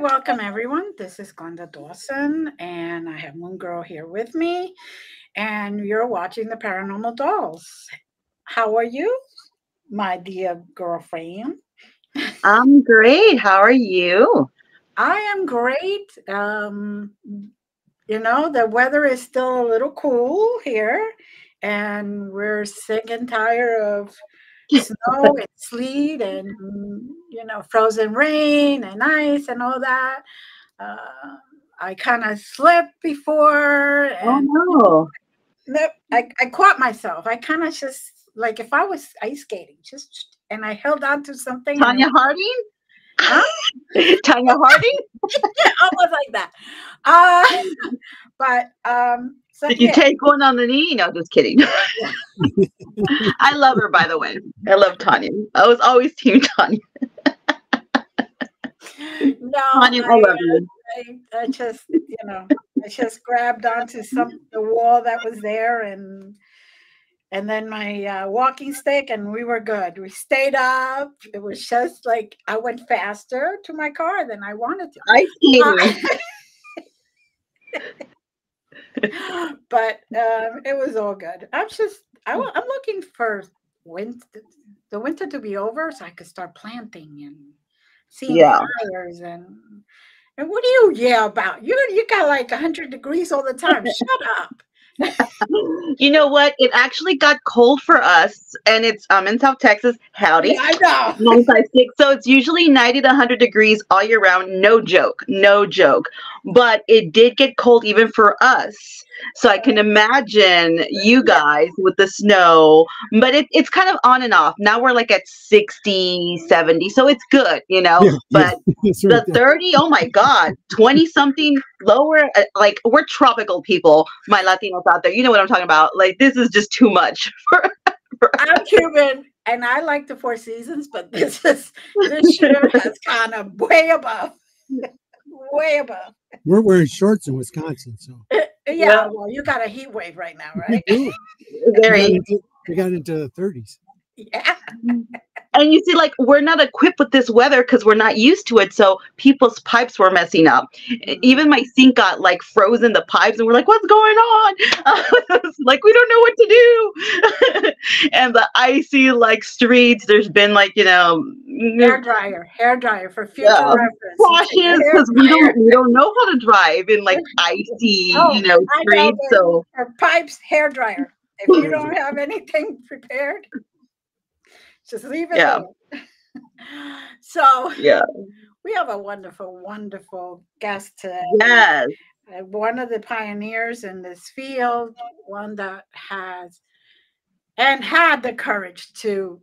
welcome everyone. This is Glenda Dawson, and I have Moon Girl here with me, and you're watching the Paranormal Dolls. How are you, my dear girlfriend? I'm great. How are you? I am great. Um, you know, the weather is still a little cool here, and we're sick and tired of snow and sleet and you know frozen rain and ice and all that. Uh, I kind of slipped before. Oh And no. Nope, I, I caught myself. I kind of just like if I was ice skating, just and I held on to something. Tonya Harding? Huh? Tonya Harding? almost like that. Uh, but um, so Did you yeah, take one on the knee? No, just kidding. I love her, by the way. I love Tonya. I was always team Tonya. no, Tonya, I love you. I, I just you know I just grabbed onto some the wall that was there and and then my uh, walking stick and we were good. We stayed up. It was just like I went faster to my car than I wanted to. Ice skating. but um, it was all good. I'm just I, I'm looking for winter, the winter to be over so I could start planting and seeing Yeah. fires and and what do you yeah about? You you got like hundred degrees all the time. Shut up. You know what? It actually got cold for us, and it's um in South Texas. Howdy. Yeah, I know. 956. So it's usually 90 to 100 degrees all year round. No joke. No joke. But it did get cold even for us. So I can imagine you guys with the snow. But it, it's kind of on and off. Now we're like at 60, 70. So it's good, you know. Yeah, yeah, but that's the right 30, oh my God, 20 something lower. uh, Like we're tropical people, my Latinos out there. You know what I'm talking about. Like this is just too much for I'm Cuban and I like the Four Seasons, but this is this year has kind of way above, way above. We're wearing shorts in Wisconsin, so Yeah, Yeah. well, you got a heat wave right now, right? we got very into, we got into the 30s. Yeah. and you see like we're not equipped with this weather because we're not used to it so people's pipes were messing up even my sink got like frozen the pipes and we're like what's going on like we don't know what to do and the icy like streets there's been like you know mm, hair dryer, hair dryer for future Yeah. reference. washes because we don't we don't know how to drive in like icy Oh, you know streets so pipes, hair dryer. If you don't have anything prepared, just leave it Yeah. there. So yeah we have a wonderful, wonderful guest today. yes uh, one of the pioneers in this field, one that has and had the courage to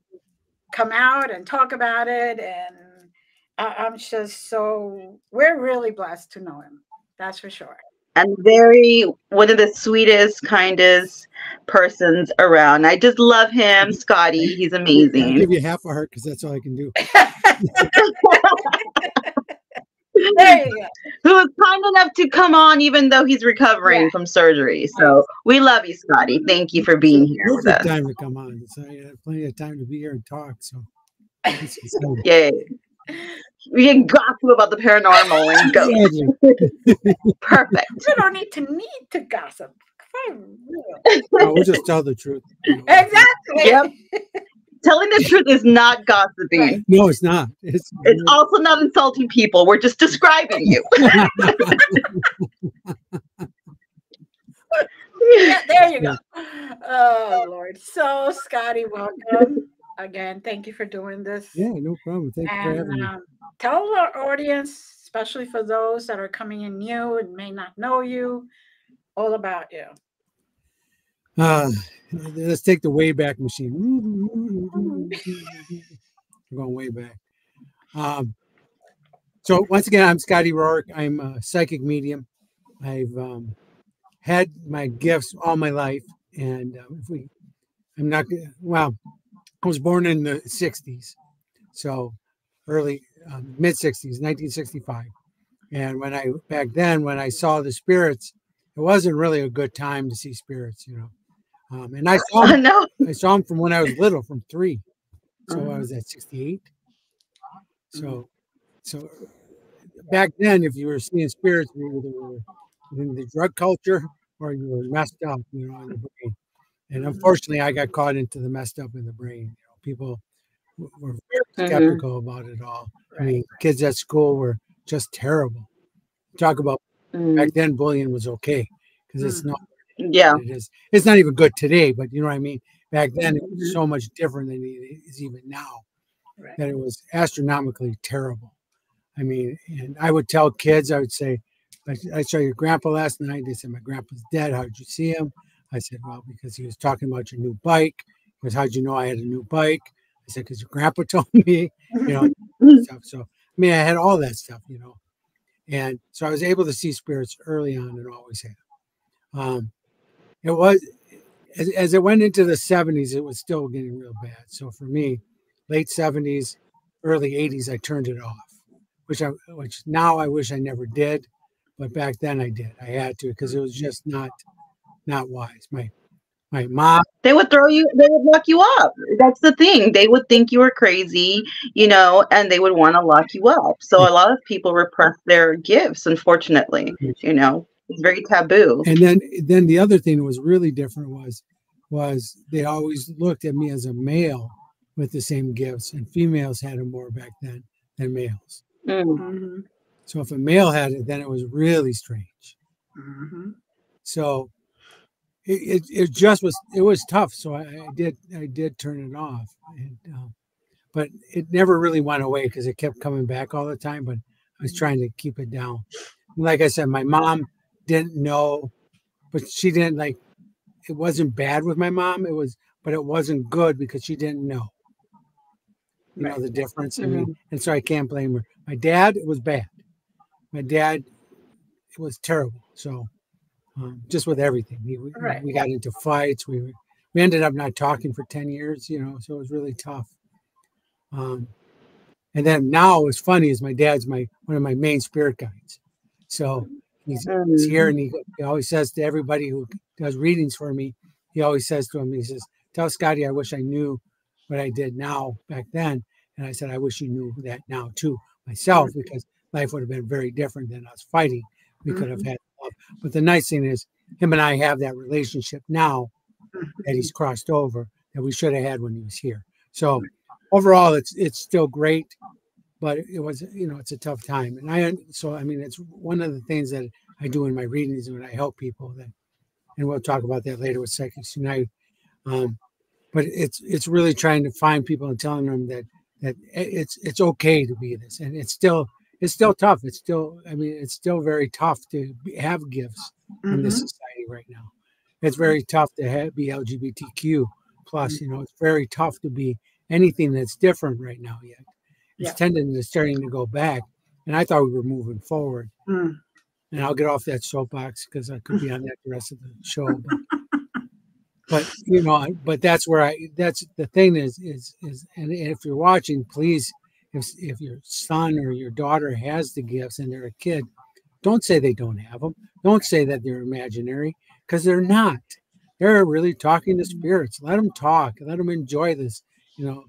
come out and talk about it. And I, I'm just so, we're really blessed to know him. That's for sure. And very one of the sweetest, kindest persons around. I just love him, Scotty. He's amazing. I'll amazing. give you half a heart because that's all I can do. There you go. Who was kind enough to come on, even though he's recovering Yeah. from surgery. So we love you, Scotty. Thank you for being here with Perfect us. time to come on. So I had plenty of time to be here and talk. So. Yay. We can gossip about the paranormal and go. Exactly. Perfect. We don't need to need to gossip. For real. No, we'll just tell the truth. Exactly. Yep. Telling the truth is not gossiping. Right. No, it's not. It's, It's also not insulting people. We're just describing you. Yeah, there you go. Oh Lord. So Scotty, welcome again. Thank you for doing this. yeah, no problem. Thank you for having And me. um, tell our audience, especially for those that are coming in new and may not know you, all about you. Uh, let's take the way back Machine. We're going way back. Um, so once again, I'm Scotty Rorek. I'm a psychic medium. I've um, had my gifts all my life, and uh, if we, I'm not well. I was born in the '60s, so early um, mid '60s, 1965. And when I back then, when I saw the spirits, it wasn't really a good time to see spirits, you know. Um, and I saw Oh, 'em- no. I saw them from when I was little, from three. So I was at 68. So, so back then, if you were seeing spirits, you were in the drug culture or you were messed up, you know, in the brain. And Mm-hmm. unfortunately, I got caught into the messed up in the brain. You know, people were very Mhm. skeptical about it all. I mean, kids at school were just terrible. Talk about Mm, back then, bullying was okay because it's Mm. not yeah. it is. It's not even good today, but you know what I mean. Back then, it Mhm. was so much different than it is even now. Right. That it was astronomically terrible. I mean, and I would tell kids, I would say, I, I saw your grandpa last night. They said, My grandpa's dead. How did you see him? I said, Well, because he was talking about your new bike. He goes, How'd you know I had a new bike? I said, Because your grandpa told me, you know, stuff. So, I mean, I had all that stuff, you know. And so I was able to see spirits early on and always have. Um, it was, as, as it went into the 70s, it was still getting real bad. So for me, late 70s, early 80s, I turned it off, which I, which now I wish I never did, but back then I did. I had to because it was just not, not wise. My, my mom, They would throw you, they would lock you up. That's the thing. They would think you were crazy, you know, and they would want to lock you up. So a lot of people repress their gifts, unfortunately, you know, it's very taboo. and then, then the other thing that was really different was, was they always looked at me as a male with the same gifts, and females had them more back then than males. Mm, Mhm. So if a male had it, then it was really strange. Mhm. So it, it, it just was it was tough. So I, I did I did turn it off, and, um, but it never really went away because it kept coming back all the time. But I was trying to keep it down. Like I said, my mom didn't know, but she didn't like. It wasn't bad with my mom. It was, but it wasn't good because she didn't know. You know the difference. I mean, and so I can't blame her. My dad, it was bad. My dad, it was terrible. So um, just with everything, we, we, Right. we got into fights. We we ended up not talking for ten years. You know, so it was really tough. Um, and then now what's funny is my dad's my one of my main spirit guides. So he's, he's here and he, he always says to everybody who does readings for me, he always says to him, he says, Tell Scotty, I wish I knew what I did now back then. And I said, I wish you knew that now too myself, because life would have been very different than us fighting. We could have had love. But the nice thing is, him and I have that relationship now that he's crossed over that we should have had when he was here. So overall, it's it's still great, but it was you know it's a tough time. And I so I mean it's one of the things that I do in my readings when I help people that, and we'll talk about that later with Psychics United. Um, but it's it's really trying to find people and telling them that that it's it's okay to be this, and it's still it's still tough. It's still I mean it's still very tough to have gifts in this Mhm. society right now. It's very tough to have, be LGBTQ plus. You know, it's very tough to be anything that's different right now yet. It's Yeah. tending to starting to go back, and I thought we were moving forward. Mm. And I'll get off that soapbox because I could be on that the rest of the show. But, but you know, but that's where I. That's the thing is is is, and if you're watching, please, if if your son or your daughter has the gifts and they're a kid, don't say they don't have them. Don't say that they're imaginary because they're not. They're really talking to spirits. Let them talk. Let them enjoy this. You know,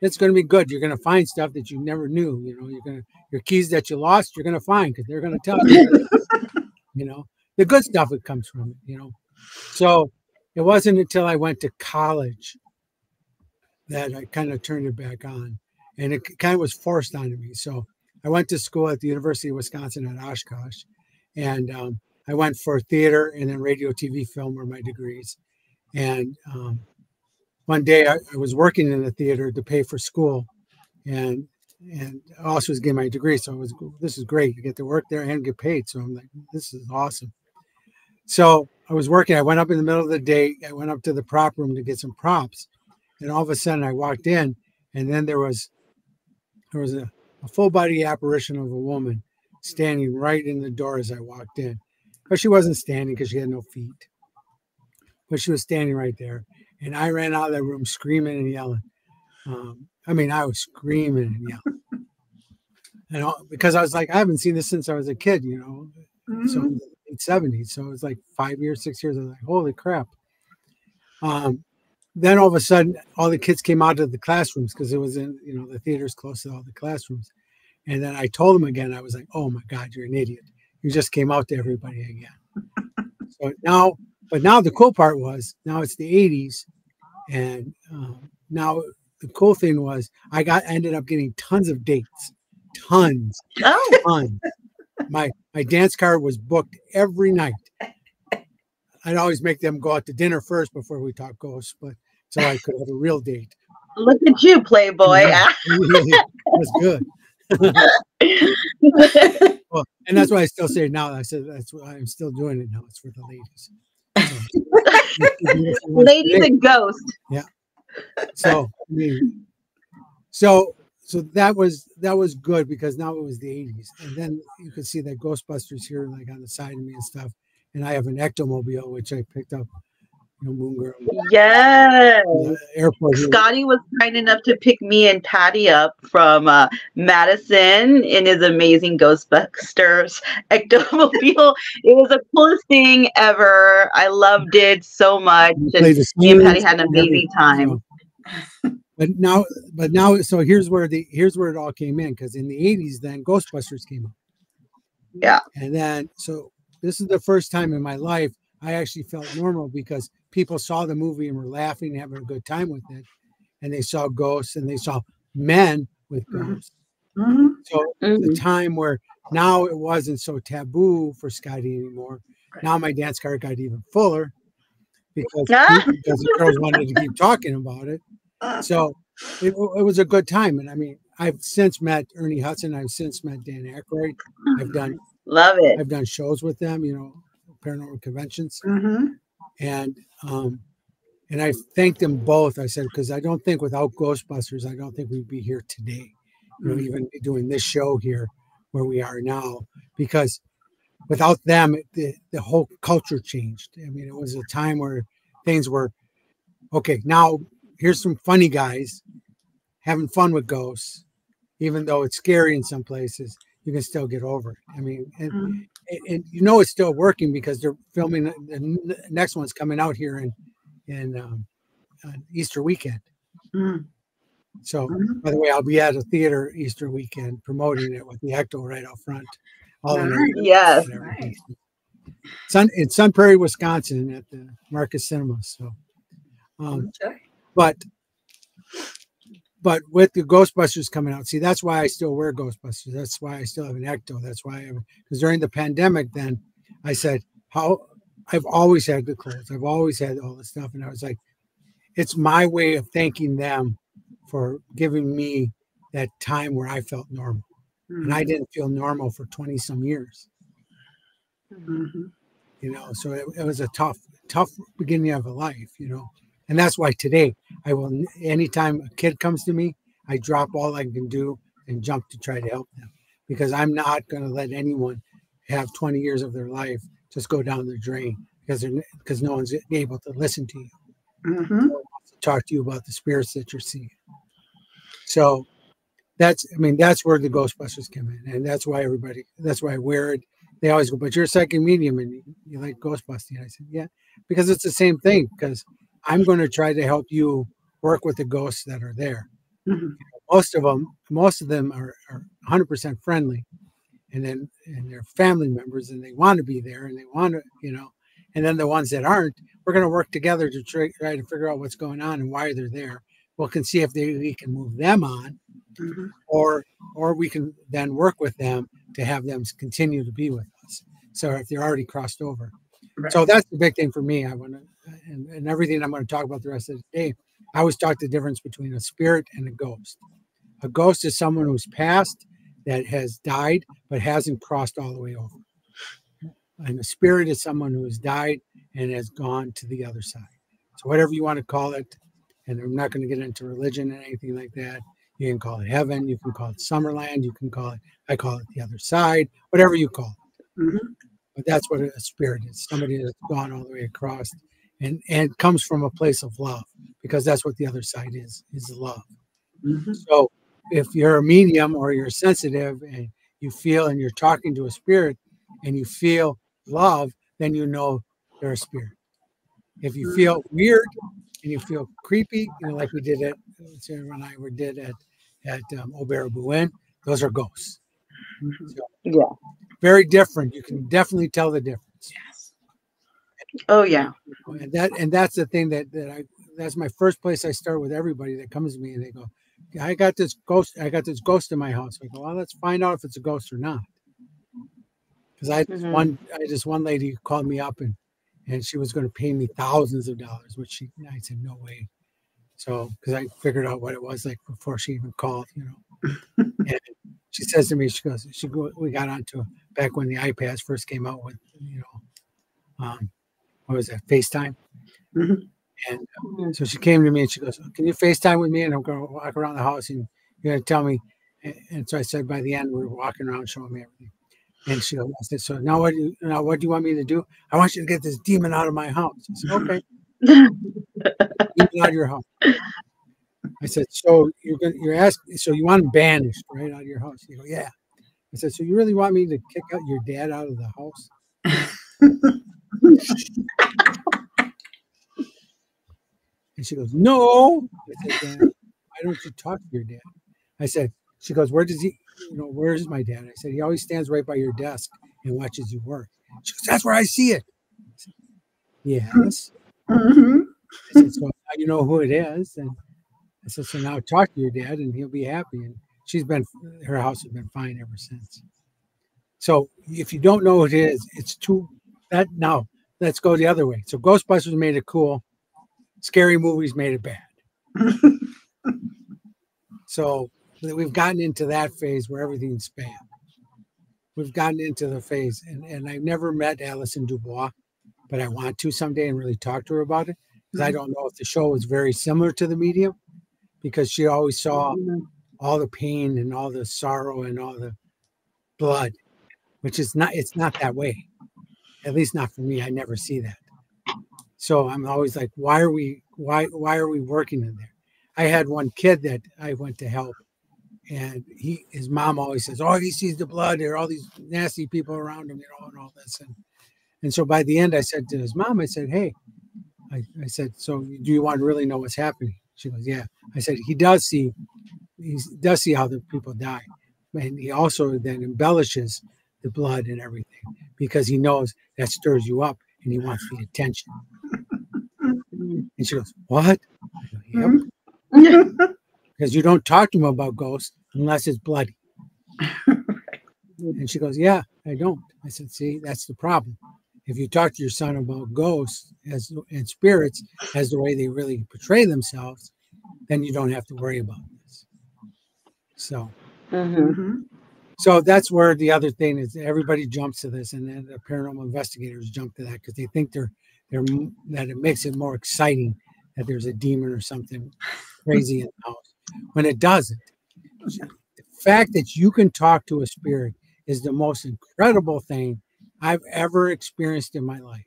it's going to be good. You're going to find stuff that you never knew. You know, you're going to your keys that you lost. You're going to find because they're going to tell you. you know, the good stuff that comes from it. You know, so it wasn't until I went to college that I kind of turned it back on, and it kind of was forced onto me. So I went to school at the University of Wisconsin at Oshkosh, and um, I went for theater and then radio, TV, film were my degrees. And um, one day I, I was working in the theater to pay for school, and and I also was getting my degree. So it was this is great. You get to work there and get paid. So I'm like, this is awesome. So I was working. I went up in the middle of the day. I went up to the prop room to get some props, and all of a sudden I walked in, and then there was there was a, a full body apparition of a woman standing right in the door as I walked in. But she wasn't standing because she had no feet. But she was standing right there. And I ran out of that room screaming and yelling. Um, I mean, I was screaming and yelling. And all, because I was like, I haven't seen this since I was a kid, you know. So Mhm. in the late 70s. So it was like five years, six years. I was like, holy crap. Um, then all of a sudden, all the kids came out of the classrooms because it was in, you know, the theater's close to all the classrooms. And then I told them again, I was like, oh my God, you're an idiot. You just came out to everybody again. so now, but now the cool part was now it's the 80s. And um, now the cool thing was I got ended up getting tons of dates, tons, Oh, tons. my my dance card was booked every night. I'd always make them go out to dinner first before we talk ghosts, but so I could have a real date. look at you, Playboy. it was good. Well, and that's why I still say it now. I said that's why I'm still doing it now. It's for the ladies. So, Ladies and ghosts. Yeah. So I mean, so so that was that was good because now it was the 80s and then you could see that ghostbusters here like on the side of me and stuff and i have an ectomobile which i picked up know moon girl Yes. airport. Scotty was kind enough to pick me and Patty up from uh, Madison in his amazing Ghostbusters ectomobile. it was the coolest thing ever. I loved it so much. And me and Patty had an amazing time. but now but now so here's where the here's where it all came in because in the 80s then ghostbusters came out Yeah. and then so this is the first time in my life i actually felt normal because people saw the movie and were laughing having a good time with it and they saw ghosts and they saw men with Mhm. ghosts Mhm. so the Mhm. time where now it wasn't so taboo for Scotty anymore. Right. Now my dance card got even fuller because, because the girls wanted to keep talking about it. So it, it was a good time. And I mean, I've since met Ernie Hudson. I've since met Dan Aykroyd. I've done Love it. I've done shows with them, you know, paranormal conventions. Mhm. And um and I thanked them both. I said, because I don't think without Ghostbusters, I don't think we'd be here today. You know, Mhm. even doing this show here where we are now, because without them, the, the whole culture changed. I mean, it was a time where things were okay. Now, here's some funny guys having fun with ghosts, even though it's scary in some places, you can still get over it. I mean, and, Mhm. And, you know it's still working because they're filming the next one's coming out here in in um, on Easter weekend. Mhm. So, Mhm. by the way, I'll be at a theater Easter weekend promoting it with the Ecto right out front. All in Nice. it Yes. everything. Sun in Sun Prairie, Wisconsin, at the Marcus Cinema. So, um, Okay. but but with the Ghostbusters coming out, see, that's why I still wear Ghostbusters. That's why I still have an Ecto. That's why I because during the pandemic, then I said, how I've always had the clothes, I've always had all the stuff, and I was like, it's my way of thanking them for giving me that time where I felt normal, and I didn't feel normal for twenty some years. Mhm. you know so it, it was a tough tough beginning of a life you know and that's why today i will anytime a kid comes to me i drop all i can do and jump to try to help them. Because i'm not going to let anyone have 20 years of their life just go down the drain because they're because no one's able to listen to you. Mhm. to talk to you about the spirits that you're seeing. So that's i mean that's where the ghostbusters come in and that's why everybody that's why i wear it. They always go but you're a psychic medium and you, you like ghostbusting. I said yeah because it's the same thing because i'm going to try to help you work with the ghosts that are there Mhm. most of them most of them are, are 100% friendly and then and they're family members and they want to be there and they want to you know and then the ones that aren't we're going to work together to try, try to figure out what's going on and why they're there we can see if they, we can move them on Mhm. or or we can then work with them to have them continue to be with us so if they're already crossed over so that's the big thing for me. I want to and, and everything i'm going to talk about the rest of the day i always talk the difference between a spirit and a ghost. A ghost is someone who's passed that has died but hasn't crossed all the way over. And a spirit is someone who has died and has gone to the other side. So whatever you want to call it and i'm not going to get into religion and anything like that you can call it heaven you can call it summerland you can call it i call it the other side whatever you call it. Mhm. But that's what a spirit is somebody that's gone all the way across and and comes from a place of love because that's what the other side is is love Mhm. so if you're a medium or you're sensitive and you feel and you're talking to a spirit and you feel love then you know they're a spirit if you feel weird and you feel creepy you know like we did at sarah and i were did at at um, Aubert Bouen, those are ghosts. Yeah. Very different. You can definitely tell the difference. Yes. Oh yeah. And that and that's the thing that that I that's my first place I start with everybody that comes to me and they go, I got this ghost, I got this ghost in my house. I go, well, let's find out if it's a ghost or not. Because I this Mhm. one I this one lady called me up and and she was going to pay me thousands of dollars, which she I said no way. So because I figured out what it was like before she even called, you know. and she says to me, she goes, she go, we got onto back when the iPads first came out with, you know, um, what was that, FaceTime? Mhm. And uh, so she came to me and she goes, Can you FaceTime with me? And I'm going to walk around the house and you're going to tell me. And, and so I said, By the end, we're walking around showing me everything. And she goes, I said, So now what, do you, now what do you want me to do? I want you to get this demon out of my house. I said, Okay, out of your house. I said, So you're going to, you're asking, so you want him banished right out of your house? You go, Yeah. I said, So you really want me to kick out your dad out of the house? And she goes, No. I said, "Dad, why don't you talk to your dad? I said, She goes, Where does he, you know, where's my dad? I said, He always stands right by your desk and watches you work. She goes, That's where I see it. I said, yes. Mhm. I said, So now you know who it is. And I said, So now talk to your dad and he'll be happy. And she's been, her house has been fine ever since. So if you don't know who it is, it's too, that now let's go the other way. So Ghostbusters made it cool. Scary movies made it bad. So we've gotten into that phase where everything's spam. We've gotten into the phase, and, and I've never met Allison DuBois, but I want to someday and really talk to her about it because I mm-hmm. don't know if the show was very similar to the medium because she always saw mm-hmm. All the pain and all the sorrow and all the blood, which is not, it's not that way. At least not for me. I never see that. So I'm always like, why are we, why, why are we working in there? I had one kid that I went to help, and he his mom always says, "Oh, he sees the blood. There are all these nasty people around him, you know, and all this." And and so by the end, I said to his mom, I said, "Hey," I, I said, "So do you want to really know what's happening?" She goes, "Yeah." I said, "He does see, he does see how the people die, and he also then embellishes the blood and everything because he knows that stirs you up and he wants the attention." And she goes, "What?" Hmm? Yep because you don't talk to him about ghosts unless it's bloody. and she goes, Yeah, I don't. I said, See, that's the problem. If you talk to your son about ghosts as and spirits as the way they really portray themselves, then you don't have to worry about this. So Mhm. Mhm. so that's where the other thing is everybody jumps to this and then the paranormal investigators jump to that because they think they're they're that it makes it more exciting that there's a demon or something crazy in the house when it doesn't the fact that you can talk to a spirit is the most incredible thing i've ever experienced in my life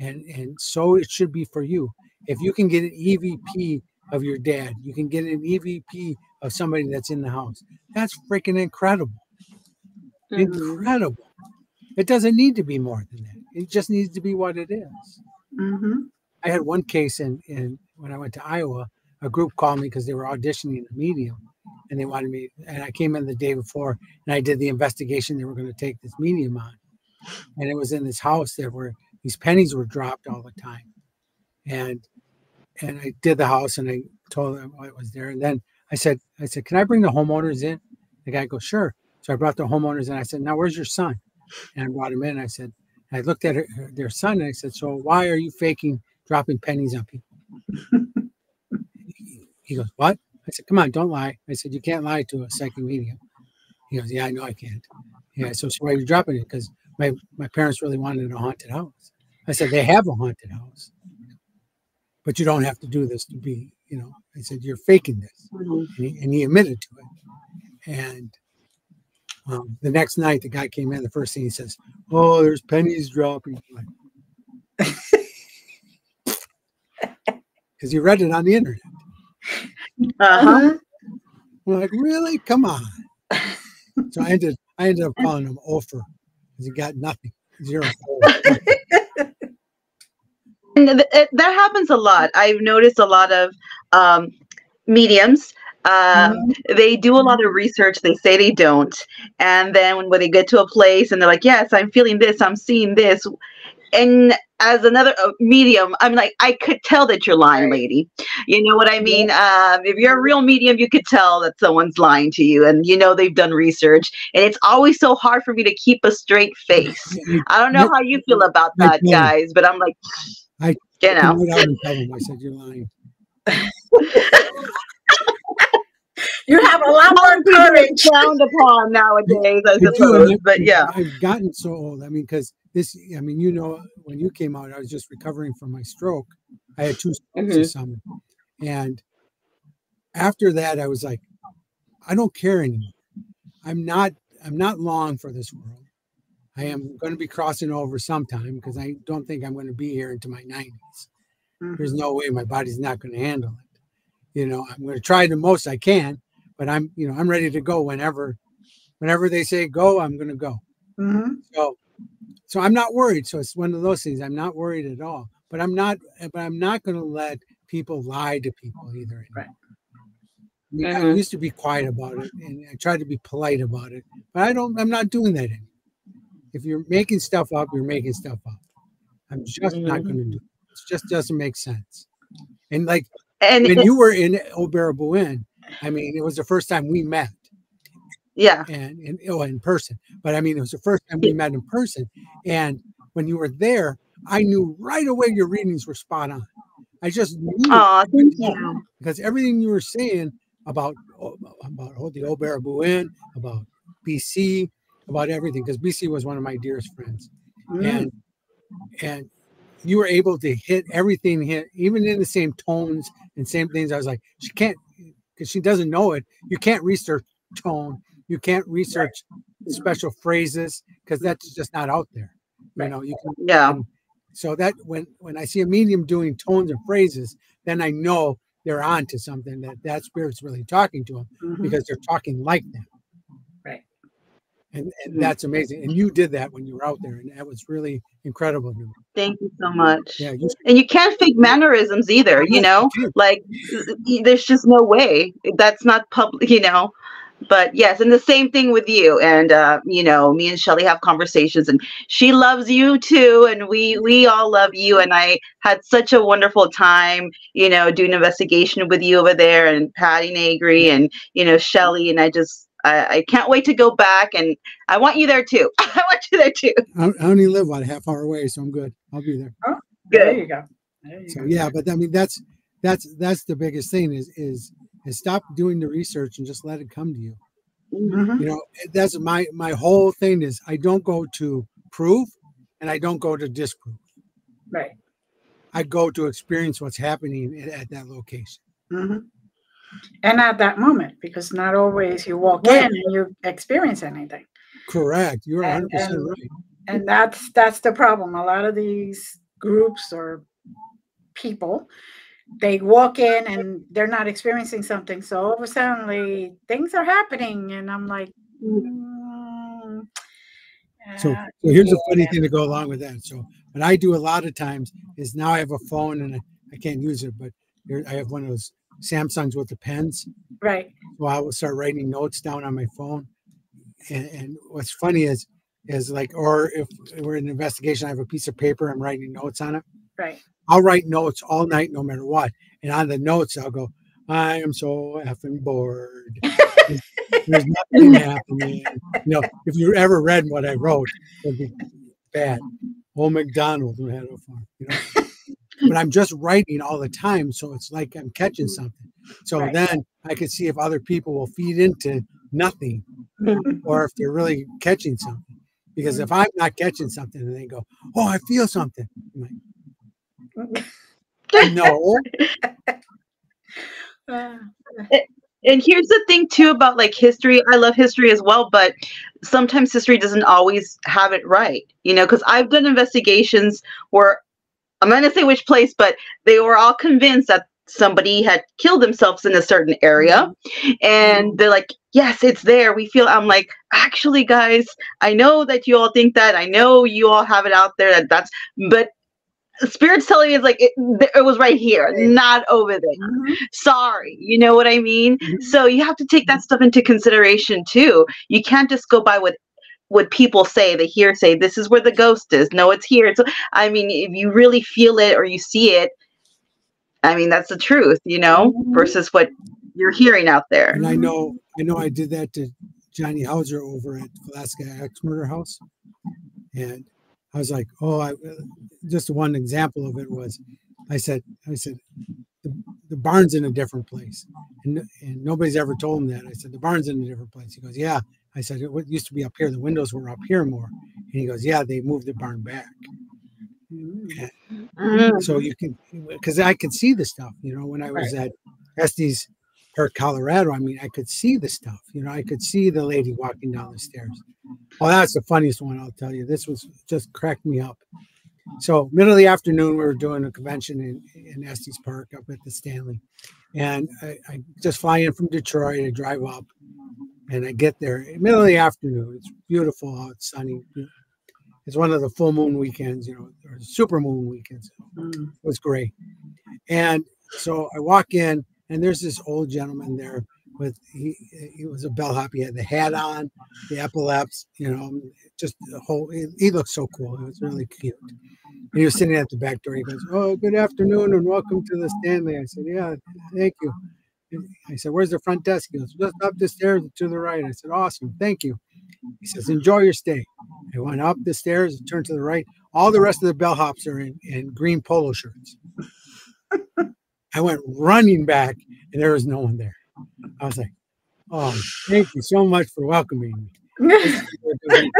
and and so it should be for you if you can get an evp of your dad you can get an evp of somebody that's in the house that's freaking incredible Mhm. incredible. It doesn't need to be more than that. It just needs to be what it is. Mhm. I had one case in, in when I went to Iowa, a group called me because they were auditioning a medium and they wanted me and I came in the day before and I did the investigation they were going to take this medium on. And it was in this house there where these pennies were dropped all the time. And and I did the house and I told them what was there. And then I said, I said, Can I bring the homeowners in? The guy goes, Sure. So I brought the homeowners and I said, Now where's your son? And I brought him in. I said, I looked at her, their son and I said, So why are you faking dropping pennies on people? He- he goes, What? I said, Come on, don't lie. I said, You can't lie to a psychic medium. He goes, Yeah, I know I can't. Yeah, so, so why are you dropping it? Because my, my parents really wanted a haunted house. I said, They have a haunted house. But you don't have to do this to be, you know. I said, You're faking this Mhm. and he, and he admitted to it. And um, the next night, the guy came in. The first thing he says, "Oh, there's pennies dropping," because he read it on the internet. Uh-huh. I'm like, "Really? Come on!" So I ended, I ended up calling him Ofer because he got nothing, zero. And th- it- that happens a lot. I've noticed a lot of um, mediums Um, Mhm. They do a lot of research. They say they don't, and then when, when they get to a place and they're like, "Yes, I'm feeling this. I'm seeing this," and as another uh, medium, I'm like, I could tell that you're lying, lady. You know what I mean? Um, if you're a real medium, you could tell that someone's lying to you, and you know they've done research. And it's always so hard for me to keep a straight face. I don't know how you feel about that, guys, but I'm like, I you can know, go out and tell them I said you're lying. You have a lot more courage. frowned upon nowadays, I I suppose. and But yeah, I've gotten so old. I mean, because this, I mean, you know, when you came out, I was just recovering from my stroke. I had two strokes Mhm. this summer, and after that, I was like, I don't care anymore. I'm not. I'm not long for this world. I am going to be crossing over sometime because I don't think I'm going to be here into my 90s. There's no way my body's not going to handle it. You know, I'm going to try the most I can, but I'm, you know, I'm ready to go whenever, whenever they say go, I'm going to go. Mhm. So, so I'm not worried. So it's one of those things. I'm not worried at all. But I'm not. But I'm not going to let people lie to people either. anymore. Right. I, mean, I Mhm. used to be quiet about it, and I tried to be polite about it. But I don't. I'm not doing that anymore. If you're making stuff up, you're making stuff up. I'm just not Mhm. going to do. It. It just doesn't make sense. And like and when you were in Oberabuen, I mean, it was the first time we met yeah, and, and oh, in person. But I mean, it was the first time we met in person. And when you were there, I knew right away your readings were spot on. I just knew oh, thank you. because everything you were saying about oh, about oh, the Oberabuen, about BC, about everything, because BC was one of my dearest friends, Mhm. and and you were able to hit everything hit even in the same tones and same things. I was like, she can't because she doesn't know it. You can't research tone. You can't research special phrases because that's just not out there. You know, you can Yeah, and so that when when I see a medium doing tones and phrases, then I know they're on to something that that spirit's really talking to them Mhm. because they're talking like them. And, and that's amazing. And you did that when you were out there, and that was really incredible thank you so much. Yeah, you And you can't fake mannerisms either, you know? Like, there's just no way. That's not public, you know? But yes, and the same thing with you. And, uh, you know, me and Shelly have conversations, and she loves you too. And we, we all love you. And I had such a wonderful time, you know, doing investigation with you over there, and Patty Negri, and, you know, Shelly. And I just, I, I can't wait to go back. And I want you there too. I want you there too. I, I only live about a half hour away, so I'm good. I'll be there. There Good. you go. There you So go. yeah, but I mean that's that's that's the biggest thing is is is stop doing the research and just let it come to you. Mhm. you know that's my my whole thing is i don't go to prove and i don't go to disprove Right. i go to experience what's happening at, at that location hmm And at that moment, because not always you walk Right. in and you experience anything. correct you're And- 100% and- right And that's that's the problem. A lot of these groups or people, they walk in and they're not experiencing something. So all of a sudden, things are happening, and I'm like, mm, so, uh, so here's a funny thing to go along with that so what i do a lot of times is now i have a phone and i, I can't use it but here i have one of those samsungs with the pens right. so i will start writing notes down on my phone and, and what's funny is is like or if we're in an investigation i have a piece of paper i'm writing notes on it Right. I'll write notes all night, no matter what. And on the notes, I'll go, I am so effing bored. There's, there's nothing happening. You know, if you ever read what I wrote, it'd be bad. Old McDonald who had a farm, you know. But I'm just writing all the time, so it's like I'm catching mm-hmm. something. So Right. then I can see if other people will feed into nothing mm-hmm. or if they're really catching something. Because if I'm not catching something and they go, Oh, I feel something. I'm like, mm-hmm. no, Uh, and here's the thing too about like history i love history as well but sometimes history doesn't always have it right you know because i've done investigations where i'm not to say which place but they were all convinced that somebody had killed themselves in a certain area and they're like yes it's there we feel i'm like actually guys i know that you all think that i know you all have it out there that that's but spirit's telling me it's like it, it was right here, not over there. Mhm. Sorry, you know what I mean? Mhm. So you have to take that stuff into consideration too. You can't just go by what what people say, the hearsay. This is where the ghost is. No, it's here. So I mean, if you really feel it or you see it, I mean that's the truth, you know, Mhm. versus what you're hearing out there. And I know, I know, I did that to Johnny Hauser over at Villisca Axe Murder House, and I was like, oh, I just one example of it was, I said, I said, the, the barn's in a different place, and and nobody's ever told him that. I said the barn's in a different place. He goes, yeah. I said it used to be up here. The windows were up here more, and he goes, yeah, they moved the barn back. Mhm. So you can, because I could see the stuff, you know, when I was at Estes Park, Colorado. I mean, I could see the stuff, you know, I could see the lady walking down the stairs. Oh, that's the funniest one, I'll tell you. This was just cracked me up. So, middle of the afternoon, we were doing a convention in, in Estes Park up at the Stanley. And I, I just fly in from Detroit, I drive up, and I get there, middle of the afternoon. It's beautiful out, sunny. It's one of the full moon weekends, you know, or super moon weekends mm. It was great. And so I walk in, and there's this old gentleman there with he he was a bellhop. He had the hat on, the epaulets, you know, just the whole. He, he looked so cool. It was really cute. And he was sitting at the back door. He goes, "Oh, good afternoon, and welcome to the Stanley." I said, "Yeah, thank you." I said, "Where's the front desk?" He goes, "Just up the stairs to the right." I said, "Awesome, thank you." He says, "Enjoy your stay." I went up the stairs and turned to the right. All the rest of the bellhops are in, in green polo shirts. I went running back, and there was no one there. I was like, "Oh, thank you so much for welcoming me."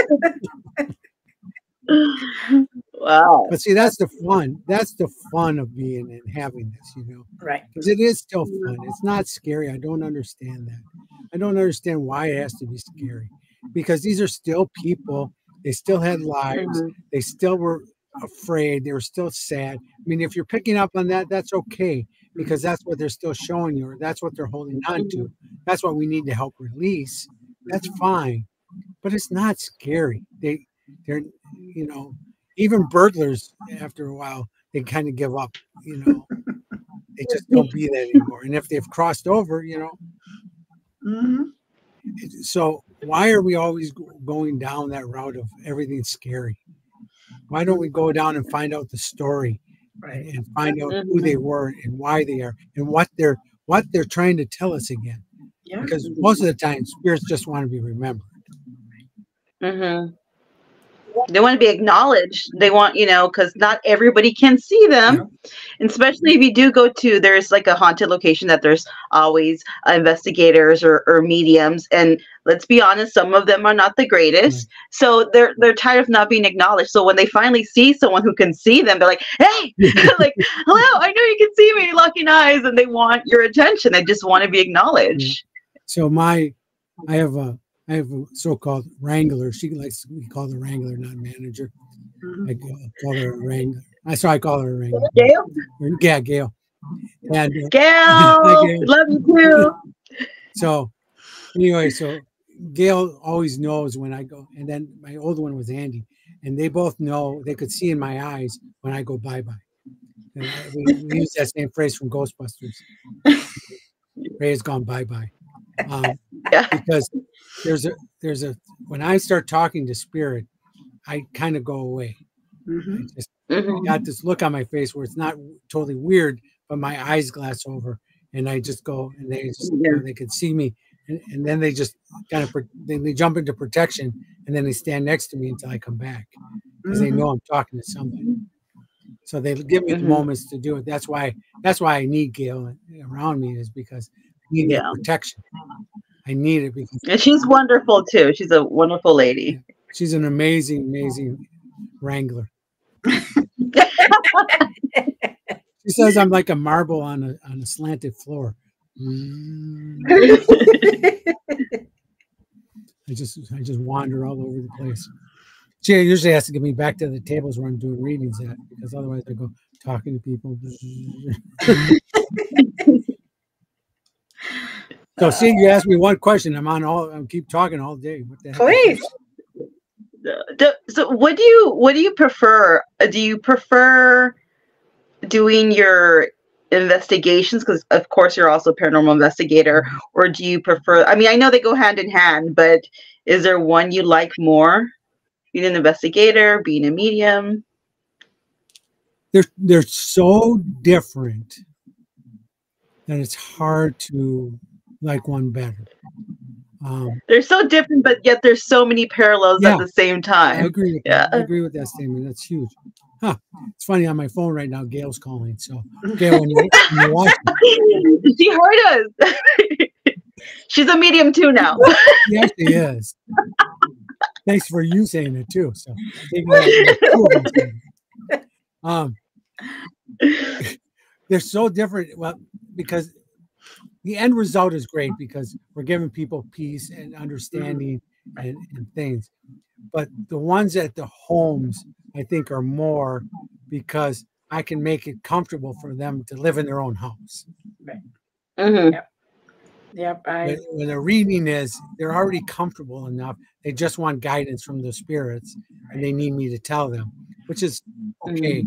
Wow. But see, that's the fun. That's the fun of being and having this, you know, right. because it is still fun. It's not scary. I don't understand that. I don't understand why it has to be scary, because these are still people. They still had lives. Mhm. They still were afraid. They were still sad. I mean, if you're picking up on that, that's okay because that's what they're still showing you, or that's what they're holding on to. That's what we need to help release. That's fine, but it's not scary. They, they're, you know, even burglars after a while they kind of give up. You know, they just don't be that anymore. And if they've crossed over, you know, Mhm. so why are we always going down that route of everything's scary? Why don't we go down and find out the story Right. and find out who they were and why they are and what they're what they're trying to tell us again? Yeah. Because most of the time, spirits just want to be remembered. hmm They want to be acknowledged. They want, you know, because not everybody can see them. And especially if you do go to, there's like a haunted location that there's always uh, investigators or, or mediums. And let's be honest, some of them are not the greatest. So they're they're tired of not being acknowledged. So when they finally see someone who can see them, they're like, hey, like, hello, I know you can see me, locking eyes, and they want your attention. They just want to be acknowledged. So my, I have a I have a so-called wrangler. She likes to be called a wrangler, not manager. I call her a wrangler. I so I call her a wrangler. Gail, Yeah, Gail. And uh, Gail, Gail. love you too. so anyway, so Gail always knows when I go, and then my old one was Andy, and they both know they could see in my eyes when I go bye bye. And we, we use that same phrase from Ghostbusters. Ray has gone bye bye. Um, Yeah. because there's a there's a when I start talking to spirit, I kind of go away. I Mhm. just Mhm. got this look on my face where it's not totally weird, but my eyes glass over, and I just go, and they just you know, they can see me, and, and then they just kind of then they jump into protection, and then they stand next to me until I come back because they Mhm. know I'm talking to somebody. So they give me the Mhm. moments to do it. That's why that's why I need Gail around me is because I need Yeah. protection. I need it because And she's wonderful too. She's a wonderful lady. she's an amazing, amazing wrangler. She says I'm like a marble on a on a slanted floor. Mm. I just I just wander all over the place. She usually has to get me back to the tables where I'm doing readings at because otherwise I go talking to people. so see, you asked me one question. I'm on all. I keep talking all day. What the heck? Please. So what do you what do you prefer? Uh, Do you prefer doing your investigations because of course you're also a paranormal investigator or do you prefer i mean i know they go hand in hand but is there one you like more being an investigator being a medium they're they're so different that it's hard to like one better um, they're so different but yet there's so many parallels Yeah. at the same I time agree. With Yeah. that. I agree with that statement. That's huge. Huh. It's funny on my phone right now. Gail's calling. So, Gail, when you, when you watch, it, she heard us she's a medium too now yes, she is. Thanks for you saying it too. So, taking that- that two of them saying it. um, they're so different. Well, because the end result is great because we're giving people peace and understanding and, and things. But the ones at the homes, I think, are more because I can make it comfortable for them to live in their own house. Mhm. Yep, I, When, when a reading is, they're already comfortable enough. They just want guidance from the spirits, and they need me to tell them, which is okay.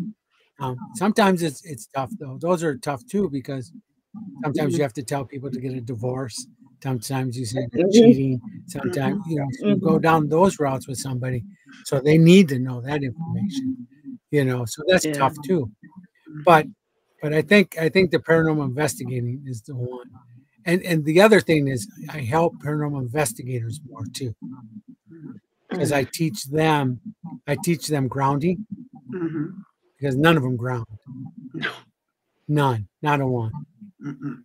Um, sometimes it's it's tough though. Those are tough too because sometimes you have to tell people to get a divorce. Sometimes you say they're Mhm. cheating. Sometimes you know you go down those routes with somebody, so they need to know that information. You know, so that's Yeah. tough too. But but I think I think the paranormal investigating is the one. And and the other thing is I help paranormal investigators more too because I teach them I teach them grounding mhm, because none of them ground. No. None, not a one.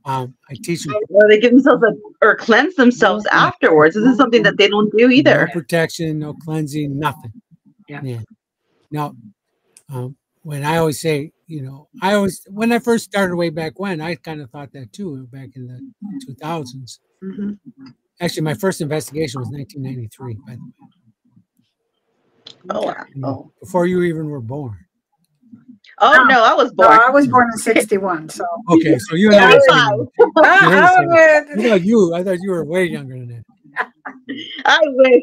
Um, I teach them or they give themselves a or cleanse themselves afterwards this is something that they don't do either. no either protection, no cleansing, nothing. Yeah. Now, um, when I always say, you know, I always when I first started way back when, I kind of thought that too, back in the 2000s. Mhm. Actually, my first investigation was 1993, by the way, oh wow oh, before you even were born. Oh no i was No, born I was born in sixty-one, so. Okay, so you and I. Yeah, are I sitting- You're I I thought you. I thought you were way younger than that. i wish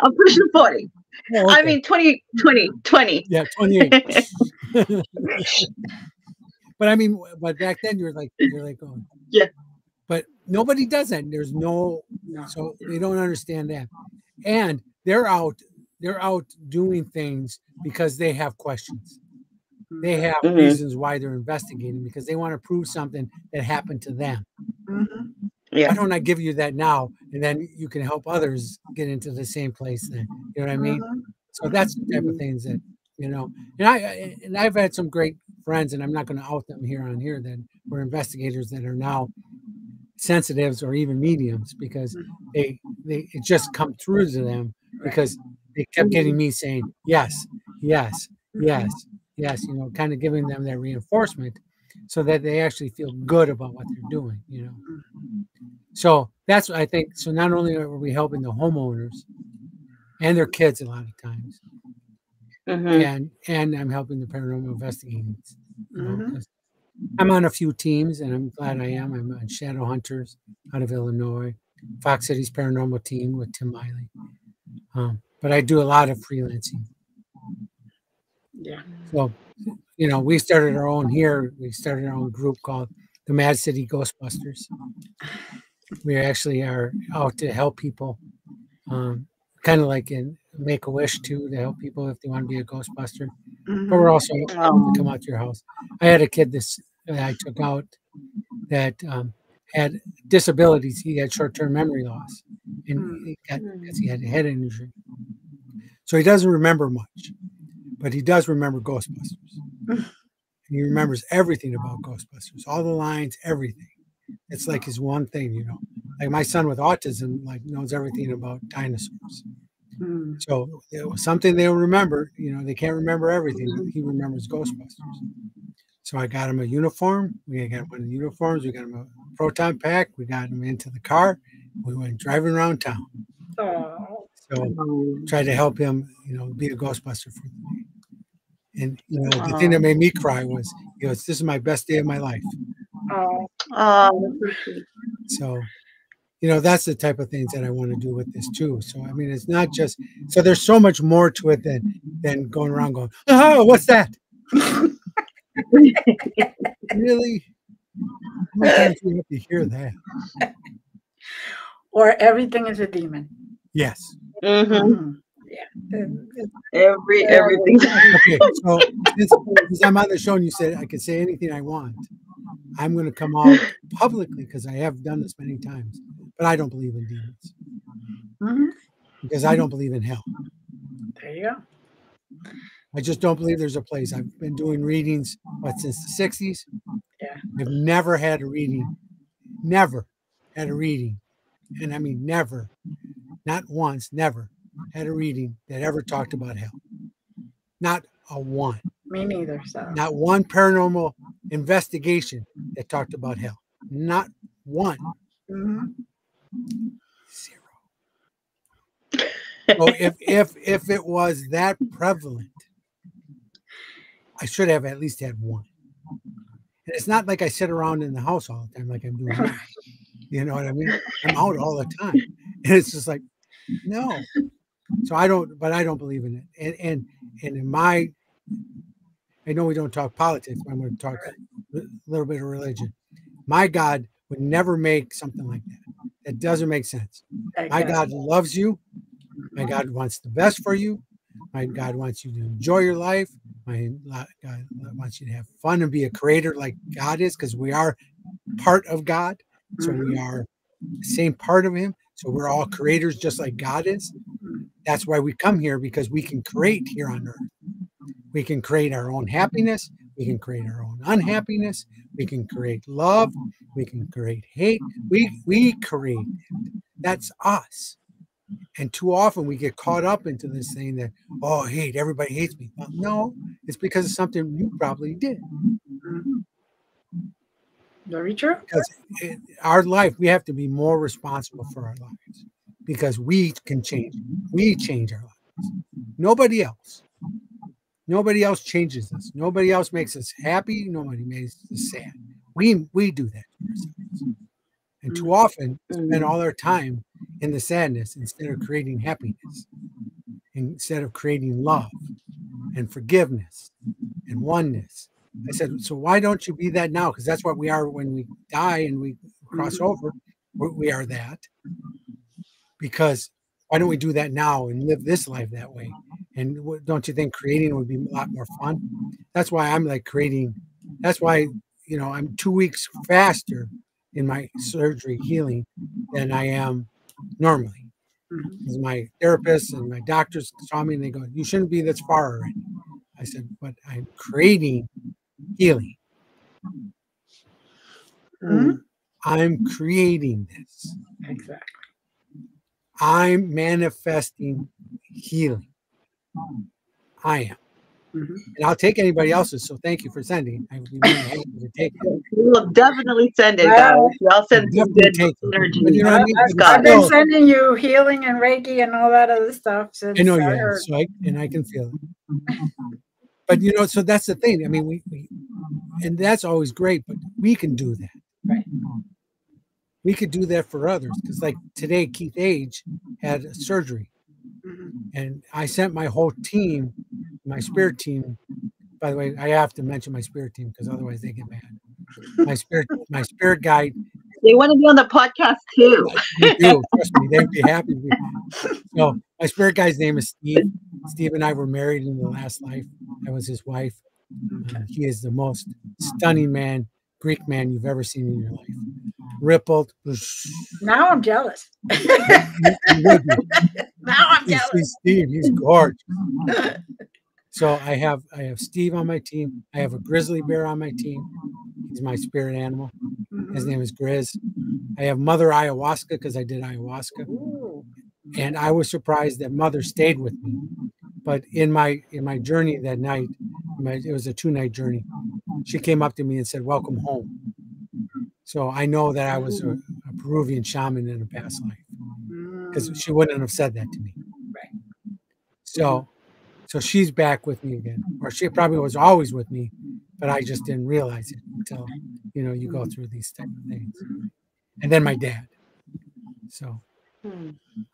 i'm pushing 40 Oh, i mean 20 20 20 yeah, 28. but I mean, but back then you were like, you're like, oh, Yeah. But nobody does that. There's no, No. so they don't understand that, and they're out, they're out doing things because they have questions. They have Mhm. reasons why they're investigating because they want to prove something that happened to them. Mhm. yeah Why don't I give you that now, and then you can help others get into the same place? Then you know what I mean. Mhm. So that's the type of things that you know. And I I- and I've had some great friends, and I'm not going to out them here on here that were investigators that are now sensitives or even mediums because they they it just come through to them because they kept getting me saying yes, yes, yes, yes. You know, kind of giving them that reinforcement so that they actually feel good about what they're doing. You know. So that's what I think. So not only are we helping the homeowners and their kids a lot of times, Mhm. and and I'm helping the paranormal investigating. You know, Mhm. 'cause I'm on a few teams, and I'm glad I am. I'm on Shadow Hunters out of Illinois, Fox Cities Paranormal Team with Tim Miley. Um, but I do a lot of freelancing. Yeah. So, you know, we started our own here. We started our own group called the Mad City Ghostbusters. We actually are out to help people, um, kind of like in Make a Wish too, to help people if they want to be a Ghostbuster. But we're also Oh. to come out to your house. I had a kid this that I took out that um, had disabilities. He had short-term memory loss, and he got he had a head injury. So he doesn't remember much, but he does remember Ghostbusters. And he remembers everything about Ghostbusters, all the lines, everything. It's like his one thing, you know. Like my son with autism, like knows everything about dinosaurs. Mhm. So it was something they'll remember. You know, they can't remember everything, but he remembers Ghostbusters. So I got him a uniform. We got one of the uniforms. We got him a proton pack. We got him into the car. We went driving around town. Oh, So tried to help him, you know, be a Ghostbuster for. And you know, the thing that made me cry was you know, This is my best day of my life. oh, oh, that's so you know, that's the type of things that I want to do with this too. So I mean it's not just so there's so much more to it than than going around going, Oh, what's that? really? How many times do you have to hear that? Or everything is a demon. Yes. Mhm. Mhm. Yeah. Uh, Every everything. Okay, so since, since I'm on the show and you said I can say anything I want, I'm going to come out publicly because I have done this many times, but I don't believe in demons mhm. because I don't believe in hell. There you go. I just don't believe there's a place. I've been doing readings what since the 60s. Yeah. I've never had a reading, never had a reading, and I mean never, not once, never had a reading that ever talked about hell. Not a one. Me neither. So Not one paranormal investigation that talked about hell. Not one. Mhm. Zero. So if if if it was that prevalent, I should have at least had one. And it's not like I sit around in the house all the time like I'm doing now. You know what I mean? I'm out all the time. And it's just like, no. So I don't, but I don't believe in it. And and and in my I know we don't talk politics, but I'm going to talk a little bit of religion. My God would never make something like that. It doesn't make sense. My God loves you. My God wants the best for you. My God wants you to enjoy your life. My God wants you to have fun and be a creator like God is, because we are part of God. So we mm-hmm. are the same part of Him. So we're all creators, just like God is. That's why we come here because we can create here on earth. We can create our own happiness. We can create our own unhappiness. We can create love. We can create hate. We we create. it. That's us. And too often we get caught up into this thing that, oh, hate, everybody hates me. Well, no, it's because of something you probably did. Very true. Because our life, we have to be more responsible for our lives because we can change. We change our lives. Nobody else. Nobody else changes us. Nobody else makes us happy. Nobody makes us sad. We we do that to. And too often spend all our time in the sadness instead of creating happiness, instead of creating love and forgiveness and oneness. I said, so why don't you be that now? Because that's what we are when we die and we cross over. We are that. Because why don't we do that now and live this life that way? And don't you think creating would be a lot more fun? That's why I'm like creating. That's why you know I'm two weeks faster in my surgery healing than I am normally. Mhm. Because my therapist and my doctors saw me and they go, "You shouldn't be this far already." I said, "But I'm creating healing. Mhm. I'm creating this. Exactly. I'm manifesting healing. I am." Mhm. And I'll take anybody else's. So thank you for sending. I would be more happy to take it. We'll definitely send it, Well, guys. I'll send some definitely good take energy. But you know I I've, mean? I've- But been still- sending you healing and Reiki and all that other stuff since I know you I have, so I and I can feel it. But you know, so that's the thing. I mean, we, we and that's always great, but we can do that. Right. We could do that for others because, like today, Keith Age had a surgery, Mhm. and I sent my whole team, my spirit team. By the way, I have to mention my spirit team because otherwise they get mad. My spirit, my spirit guide They want to be on the podcast too. They do. Trust me, they'd be happy. with- So my spirit guy's name is Steve. Steve and I were married in the last life. I was his wife. Uh, he is the most stunning man, Greek man you've ever seen in your life. Rippled. Now I'm jealous. He would be. Now I'm jealous. he's Steve. He's gorgeous. So I have I have Steve on my team. I have a grizzly bear on my team. He's my spirit animal. His Mhm. name is Grizz. I have Mother Ayahuasca because I did ayahuasca. Ooh. and I was surprised that mother stayed with me. But in my in my journey that night, my, it was a two night journey. She came up to me and said, "Welcome home." So I know that I was a, a Peruvian shaman in a past life because Mm. she wouldn't have said that to me. Right. So, so she's back with me again, or she probably was always with me, but I just didn't realize it until you know you go through these type of things. And then my dad. So.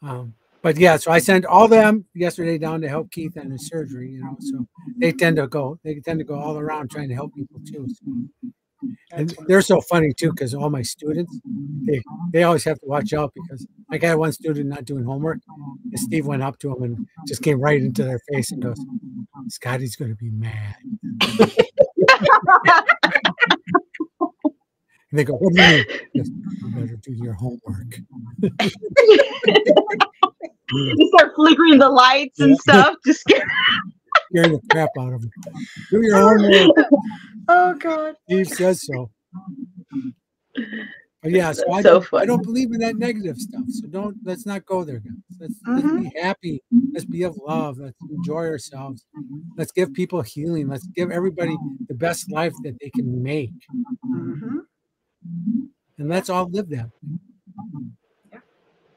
Um, but yeah, so I sent all them yesterday down to help Keith on his surgery, you know. So they tend to go they tend to go all around trying to help people too. So. And they're so funny too because all my students they they always have to watch out because like I had one student not doing homework and Steve went up to him and just came right into their face and goes, Scotty's gonna be mad. And they go, What do you mean? You better do your homework. You start flickering the lights and stuff. Just get Scaring the crap out of them. Do your homework. Oh God. Steve says so. But yeah, so I, So don't, I don't believe in that negative stuff. So don't let's not go there, guys. Let's, let's be happy. Let's be of love. Let's enjoy ourselves. Let's give people healing. Let's give everybody the best life that they can make. hmm And let's all live that.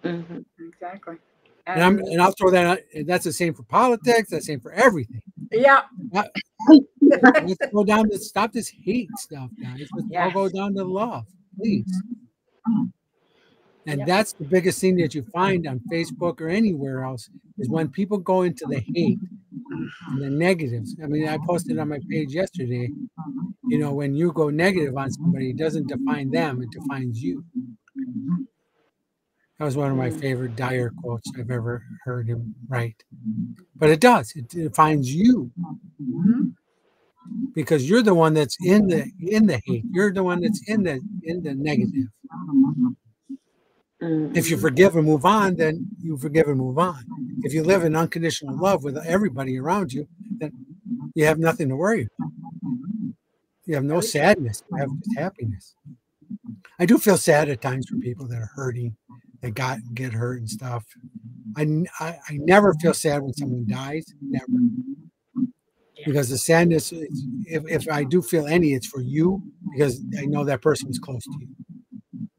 Mhm. Exactly. And I'm And- I'll throw that out. That's the same for politics, that's the same for everything. yeah. Uh, let's go down to stop this hate stuff, guys. Let's all go down to love, please. And Yep. that's the biggest thing that you find on Facebook or anywhere else is when people go into the hate and the negatives. I mean, I posted on my page yesterday, you know, when you go negative on somebody, it doesn't define them, it defines you. That was one of my Mm. favorite Dyer quotes I've ever heard him write. But it does, it defines you because you're the one that's in the in the hate. You're the one that's in the in the negative. If you forgive and move on, then you forgive and move on. If you live in unconditional love with everybody around you, then you have nothing to worry about. You have no sadness. You have just happiness. I do feel sad at times for people that are hurting, that got get hurt and stuff. I, I, I never feel sad when someone dies. Never. Because the sadness, is, if, if I do feel any, it's for you because I know that person was close to you.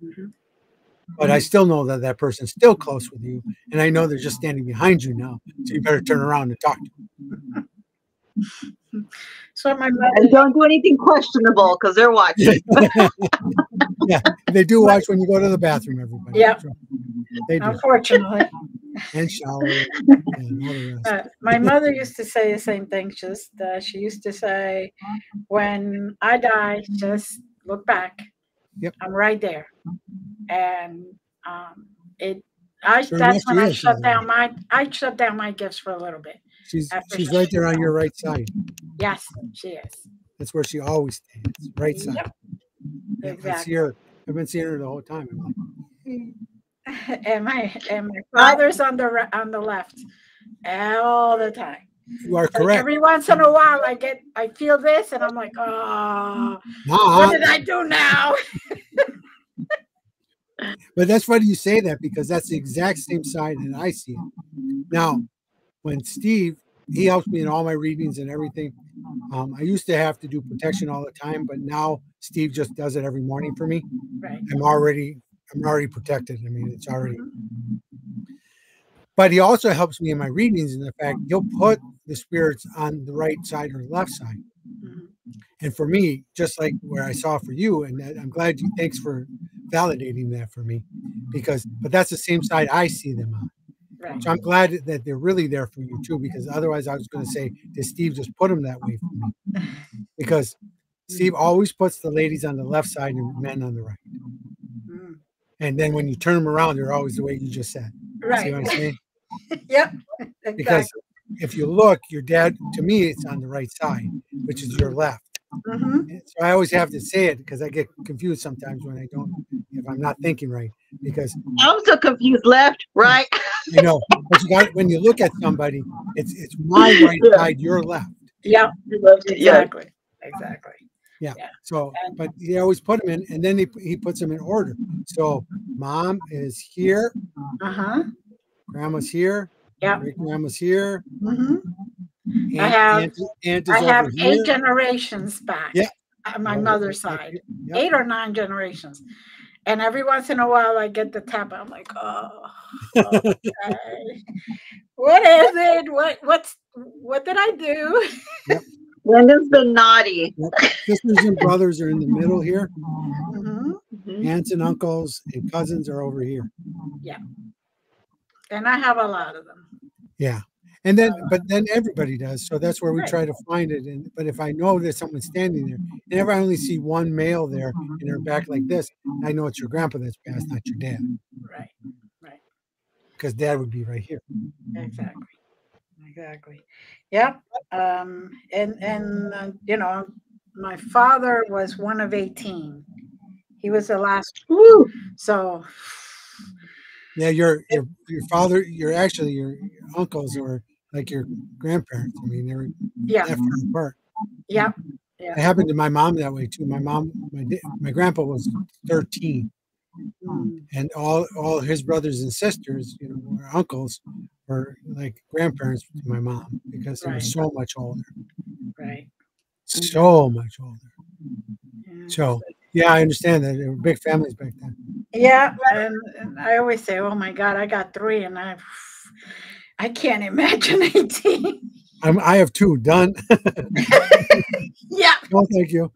Mhm. But I still know that that person's still close with you, and I know they're just standing behind you now. So you better turn around and talk to them. So my And don't do anything questionable because they're watching. yeah, they do watch when you go to the bathroom. Everybody, Yeah. They do, unfortunately, and shower, and all the rest. uh, my mother used to say the same thing. Just uh, she used to say, "When I die, just look back. Yep. I'm right there." And um, it, I Sure that's enough, when I is, shut down my I shut down my gifts for a little bit. She's she's right there on your right side. Yes, she is. That's where she always stands, right side. Yep. Yeah, I see her. I've been seeing her the whole time. Like, and my and my father's on the on the left all the time. you are Like correct. every once in a while, I get I feel this, and I'm like, oh, what did I do now? But that's funny you say that because that's the exact same side that I see it. Now, when Steve, he helps me in all my readings and everything. Um, I used to have to do protection all the time, but now Steve just does it every morning for me. Right. I'm already, I'm already protected. I mean, it's already. But he also helps me in my readings in the fact he'll put the spirits on the right side or left side. Mhm. And for me, just like where I saw for you, and I'm glad you. Thanks for validating that for me, because but that's the same side I see them on. Right. So I'm glad that they're really there for you too, because otherwise I was going to say, did Steve just put them that way for me? Because Steve always puts the ladies on the left side and men on the right. Mm. And then when you turn them around, they're always the way you just said. See what I'm Right. saying? yep. Because if you look, your dad, to me, it's on the right side, which is your left. Mhm. So I always have to say it because I get confused sometimes when I don't, if I'm not thinking right. Because I'm so confused. Left, right. you know, but you got when you look at somebody, it's it's my right side, your left. Yep. Yeah. Exactly. Exactly. Yeah, so, but he always put them in, and then he he puts them in order. So, mom is here, Uh huh. grandma's here, Yep. great grandma's here, Mm-hmm. aunt, I have- aunt, aunt I have eight here. generations back. Yeah. On my Oh, mother's side. yep. Eight or nine generations. And every once in a while I get the tap. I'm like, oh, okay. what is it? What what's what did I do? Brendan's been naughty. Yep. Sisters and brothers are in the middle here. Mhm. Mhm. Aunts and uncles and cousins are over here. Yeah. And I have a lot of them. Yeah. And then, Uh, but then everybody does. So that's where we Right. try to find it. And but if I know there's someone standing there, and if I only see one male there and they're back like this, I know it's your grandpa that's passed, not your dad, Right, right. because dad would be right here. Exactly. Exactly. Yeah. Um, and and uh, you know, my father was one of eighteen. He was the last. Woo. So Yeah, your your your father, your actually your uncles or like your grandparents. I mean, they were yeah, that far apart. yeah, It happened to my mom that way too. My mom, my da- my grandpa was thirteen, Mm. and all all his brothers and sisters, you know, were uncles, were like grandparents to my mom because they were so much older, right. so mm. much older. Yeah. So yeah, I understand that there were big families back then. Yeah, and, and I always say, "Oh my God, I got three, and I, I can't imagine 18. I'm, I have two done. yeah, oh, thank you.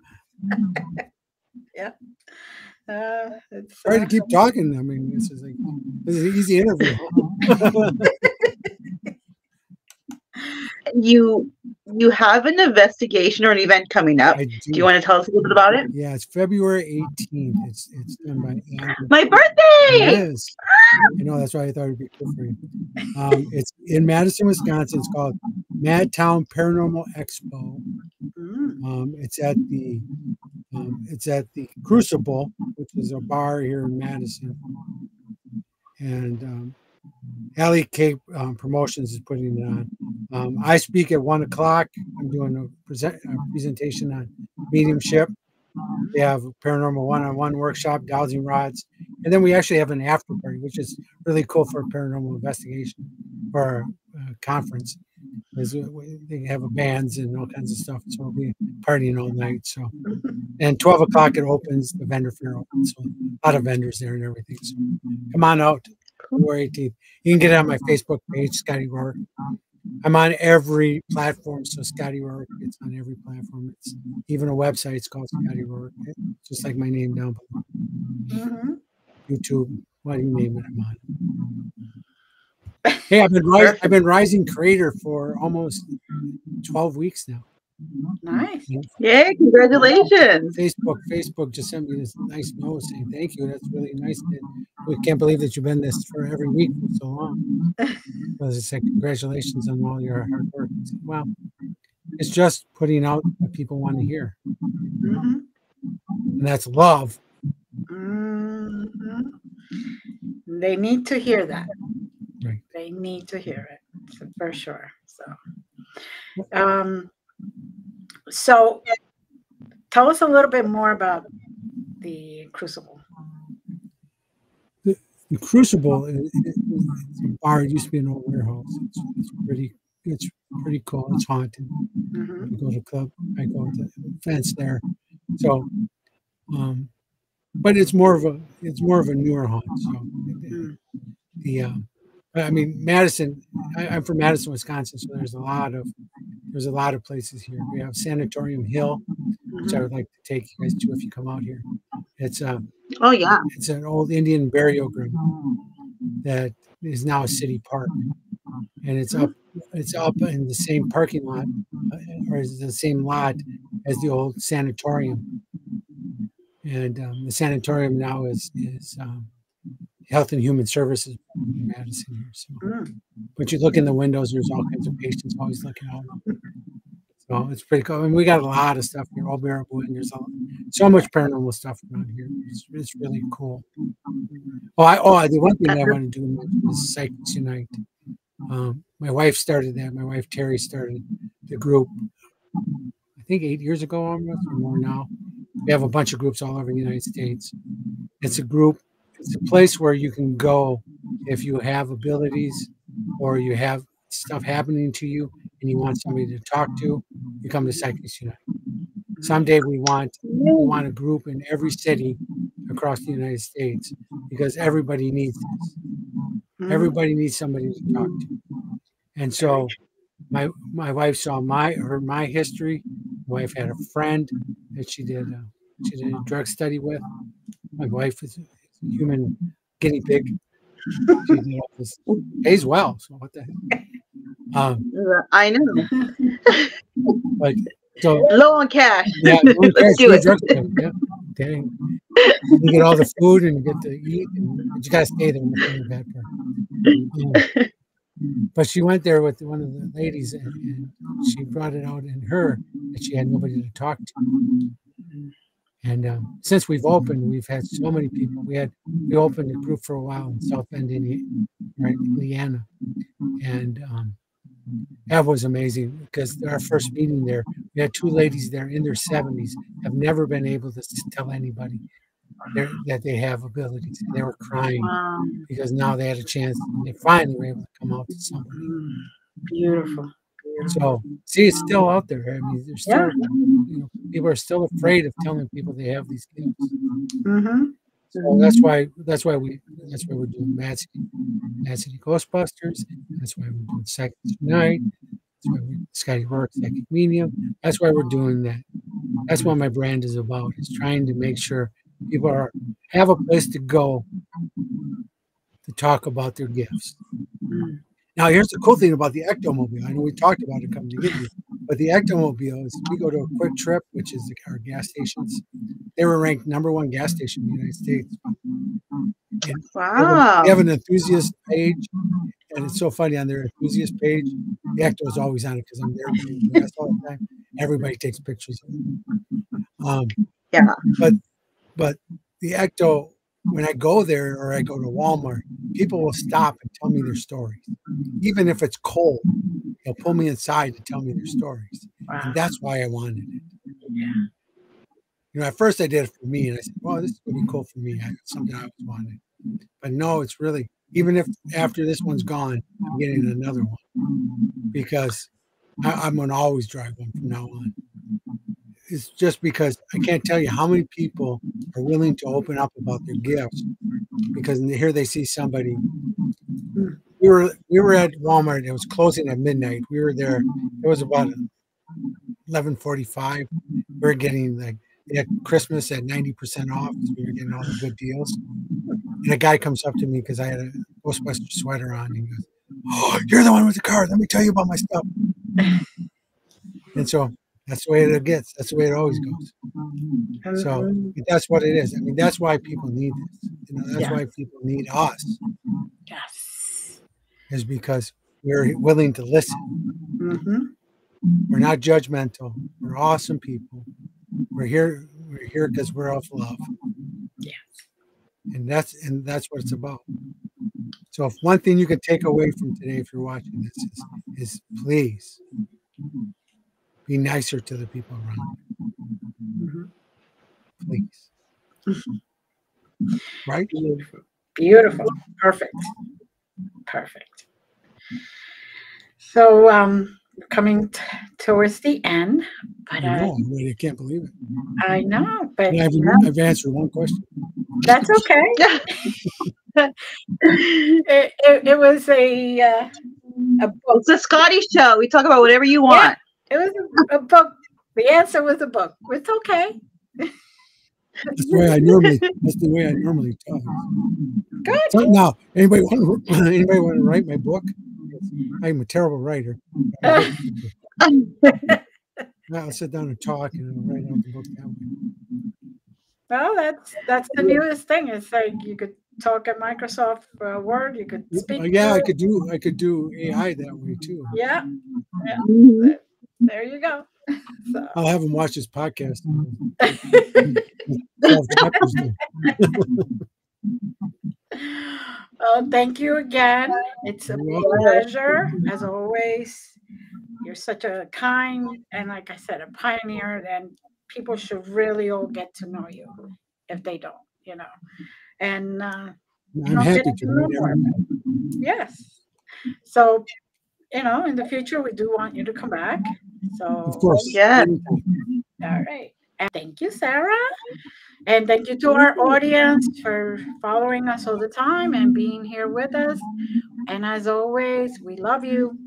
Uh, it's, Sorry to uh, keep talking. I mean, this is like this is an easy interview. You you have an investigation or an event coming up. I Do you want to tell us a little bit about it? Yeah, it's February 18th. It's it's done by My birthday. is. I know that's why I thought it'd be cool for you. Um, it's in Madison, Wisconsin. It's called Madtown Paranormal Expo. mm, Um, it's at the um, it's at the Crucible, which is a bar here in Madison. And um, Alley Cape um, Promotions is putting it on. Um, I speak at one o'clock. I'm doing a, present, a presentation on mediumship. They have a paranormal one-on-one workshop, dowsing rods, and then we actually have an after party, which is really cool for a paranormal investigation or a conference. Because they have bands and all kinds of stuff, so we'll be partying all night. So, and twelve o'clock it opens. The vendor fair opens, so a lot of vendors there and everything. So, come on out, February 18th. You can get it on my Facebook page, Scotty Rorek. I'm on every platform, so Scotty Rorek. It's on every platform. It's even a website. It's called Scotty Rorek, just like my name down below. mhm. YouTube, what do you name it? I'm on. Hey, I've been I've been rising creator for almost 12 weeks now. Nice. Yay! Congratulations. Facebook, Facebook just sent me this nice note saying thank you. That's really nice. that- We can't believe that you've been this for every week for so long. Well, it said congratulations on all your hard work. I said, Well, it's just putting out what people want to hear, Mhm, and that's love. mhm. They need to hear that. Right. They need to hear it for sure. So, um, so tell us a little bit more about the crucible. The Crucible is, a bar. It used to be an old warehouse. It's, it's pretty. It's pretty cool. It's haunted. Mhm, I go to club. I go to the fence there. So, um, but it's more of a it's more of a newer haunt. So the, Mm. the um, I mean Madison. I, I'm from Madison, Wisconsin. So there's a lot of there's a lot of places here. We have Sanatorium Hill, which I would like to take you guys to if you come out here. It's a Oh yeah. it's an old Indian burial ground that is now a city park, and it's up it's up in the same parking lot uh, or is the same lot as the old sanatorium. And um, the sanatorium now is is um, Health and Human Services in Madison here. So, Mm. But you look in the windows, there's all kinds of patients always looking out. So it's pretty cool. I mean, we got a lot of stuff here. All bearable, and there's a, so much paranormal stuff around here. It's, it's really cool. Oh, I oh the one thing I want to do is Psychics Unite. Um, my wife started that. My wife Terry started the group. I think eight years ago, almost or more now. We have a bunch of groups all over the United States. It's a group. It's a place where you can go if you have abilities or you have stuff happening to you and you want somebody to talk to. You come to Psychics Unite. Someday we want we want a group in every city across the United States because everybody needs this. Mhm. Everybody needs somebody to talk to. And so my my wife saw my her my history. My wife had a friend that she did uh, she did a drug study with. My wife is a human guinea pig. She did all this pays well. So what the heck? Um, I know. like so Low on cash. yeah, don't Let's crash do it. drug Yeah, dang. You get all the food and you get to eat, and but you gotta stay there. That's the. Um, but she went there with one of the ladies, and, and she brought it out in her that she had nobody to talk to. And um, since we've opened, we've had so many people. We had we opened a group for a while in South Bend, Indiana, and um, that was amazing because our first meeting there, we had two ladies there in their seventies, have never been able to tell anybody that they have abilities. They were crying Wow. because now they had a chance. And they finally were able to come out to somebody. Beautiful. So see, it's still out there. I mean, there's still, Yeah. you know, people are still afraid of telling people they have these gifts. Mm-hmm. So that's why that's why we that's why we're doing Mad City, Mad City Ghostbusters. That's why we're doing Psychics Unite. That's why we Scotty Rorek Psychic Medium. That's why we're doing that. That's what my brand is about. Is trying to make sure people are have a place to go to talk about their gifts. Now, here's the cool thing about the Ectomobile. I know we talked about it coming to get you, but the Ectomobile is we go to a Kwik Trip, which is our gas stations. They were ranked number one gas station in the United States. Wow. They have an enthusiast page, and it's so funny on their enthusiast page. The Ecto is always on it because I'm there all the time. Everybody takes pictures of it. Um, Yeah. But but the Ecto, when I go there or I go to Walmart, people will stop and tell me their stories, even if it's cold. They'll pull me inside to tell me their stories, Wow. and that's why I wanted it. Yeah. You know, at first I did it for me, and I said, "Well, this is gonna be cool for me. I, something I always wanted." But no, it's really even if after this one's gone, I'm getting another one because I, I'm gonna always drive one from now on. It's just because I can't tell you how many people are willing to open up about their gifts because here they see somebody. We were we were at Walmart. It was closing at midnight. We were there. It was about eleven forty-five. We were getting like had Christmas at ninety percent off. So we were getting all the good deals. And a guy comes up to me because I had a Ghostbuster sweater on. He goes, "Oh, you're the one with the card. Let me tell you about my stuff." and so that's the way it gets. That's the way it always goes. So that's what it is. I mean, that's why people need this. You know, that's why people need us Yes. is because we're willing to listen. Mm-hmm. We're not judgmental. We're awesome people. We're here. We're here because we're of love. Yes. And that's and that's what it's about. So, if one thing you can take away from today, if you're watching this, is, is please be nicer to the people around. you. Please. Right? Beautiful. Beautiful. Perfect. Perfect. So um coming t- towards the end, I but I, know. I really can't believe it. I know, but And I've, yeah, I've answered one question. that's okay. It, it, it was a uh, a. It's a Scotty show. We talk about whatever you want. It was a, a book. The answer was a book. It's okay. That's the way I normally. That's the way I normally talk. Good. So now, anybody want to anybody want to write my book? I'm a terrible writer. I'll sit down and talk and I'll write out the book that way. Well, that's that's the newest thing. It's like you could talk at Microsoft uh, Word. You could speak. Uh, yeah, I it. could do I could do AI that way too. Yeah, Mhm. There you go. So, I'll have him watch this podcast. Twelve chapters there. well, thank you again. It's a pleasure as always. You're such a kind and, like I said, a pioneer. And people should really all get to know you if they don't, you know. And uh, I'm happy to. to know more. yes, so you know, in the future, we do want you to come back. So Of course. Yeah. All right. And thank you, Sarah. And thank you to our audience for following us all the time and being here with us. And as always, we love you.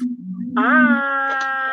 Bye.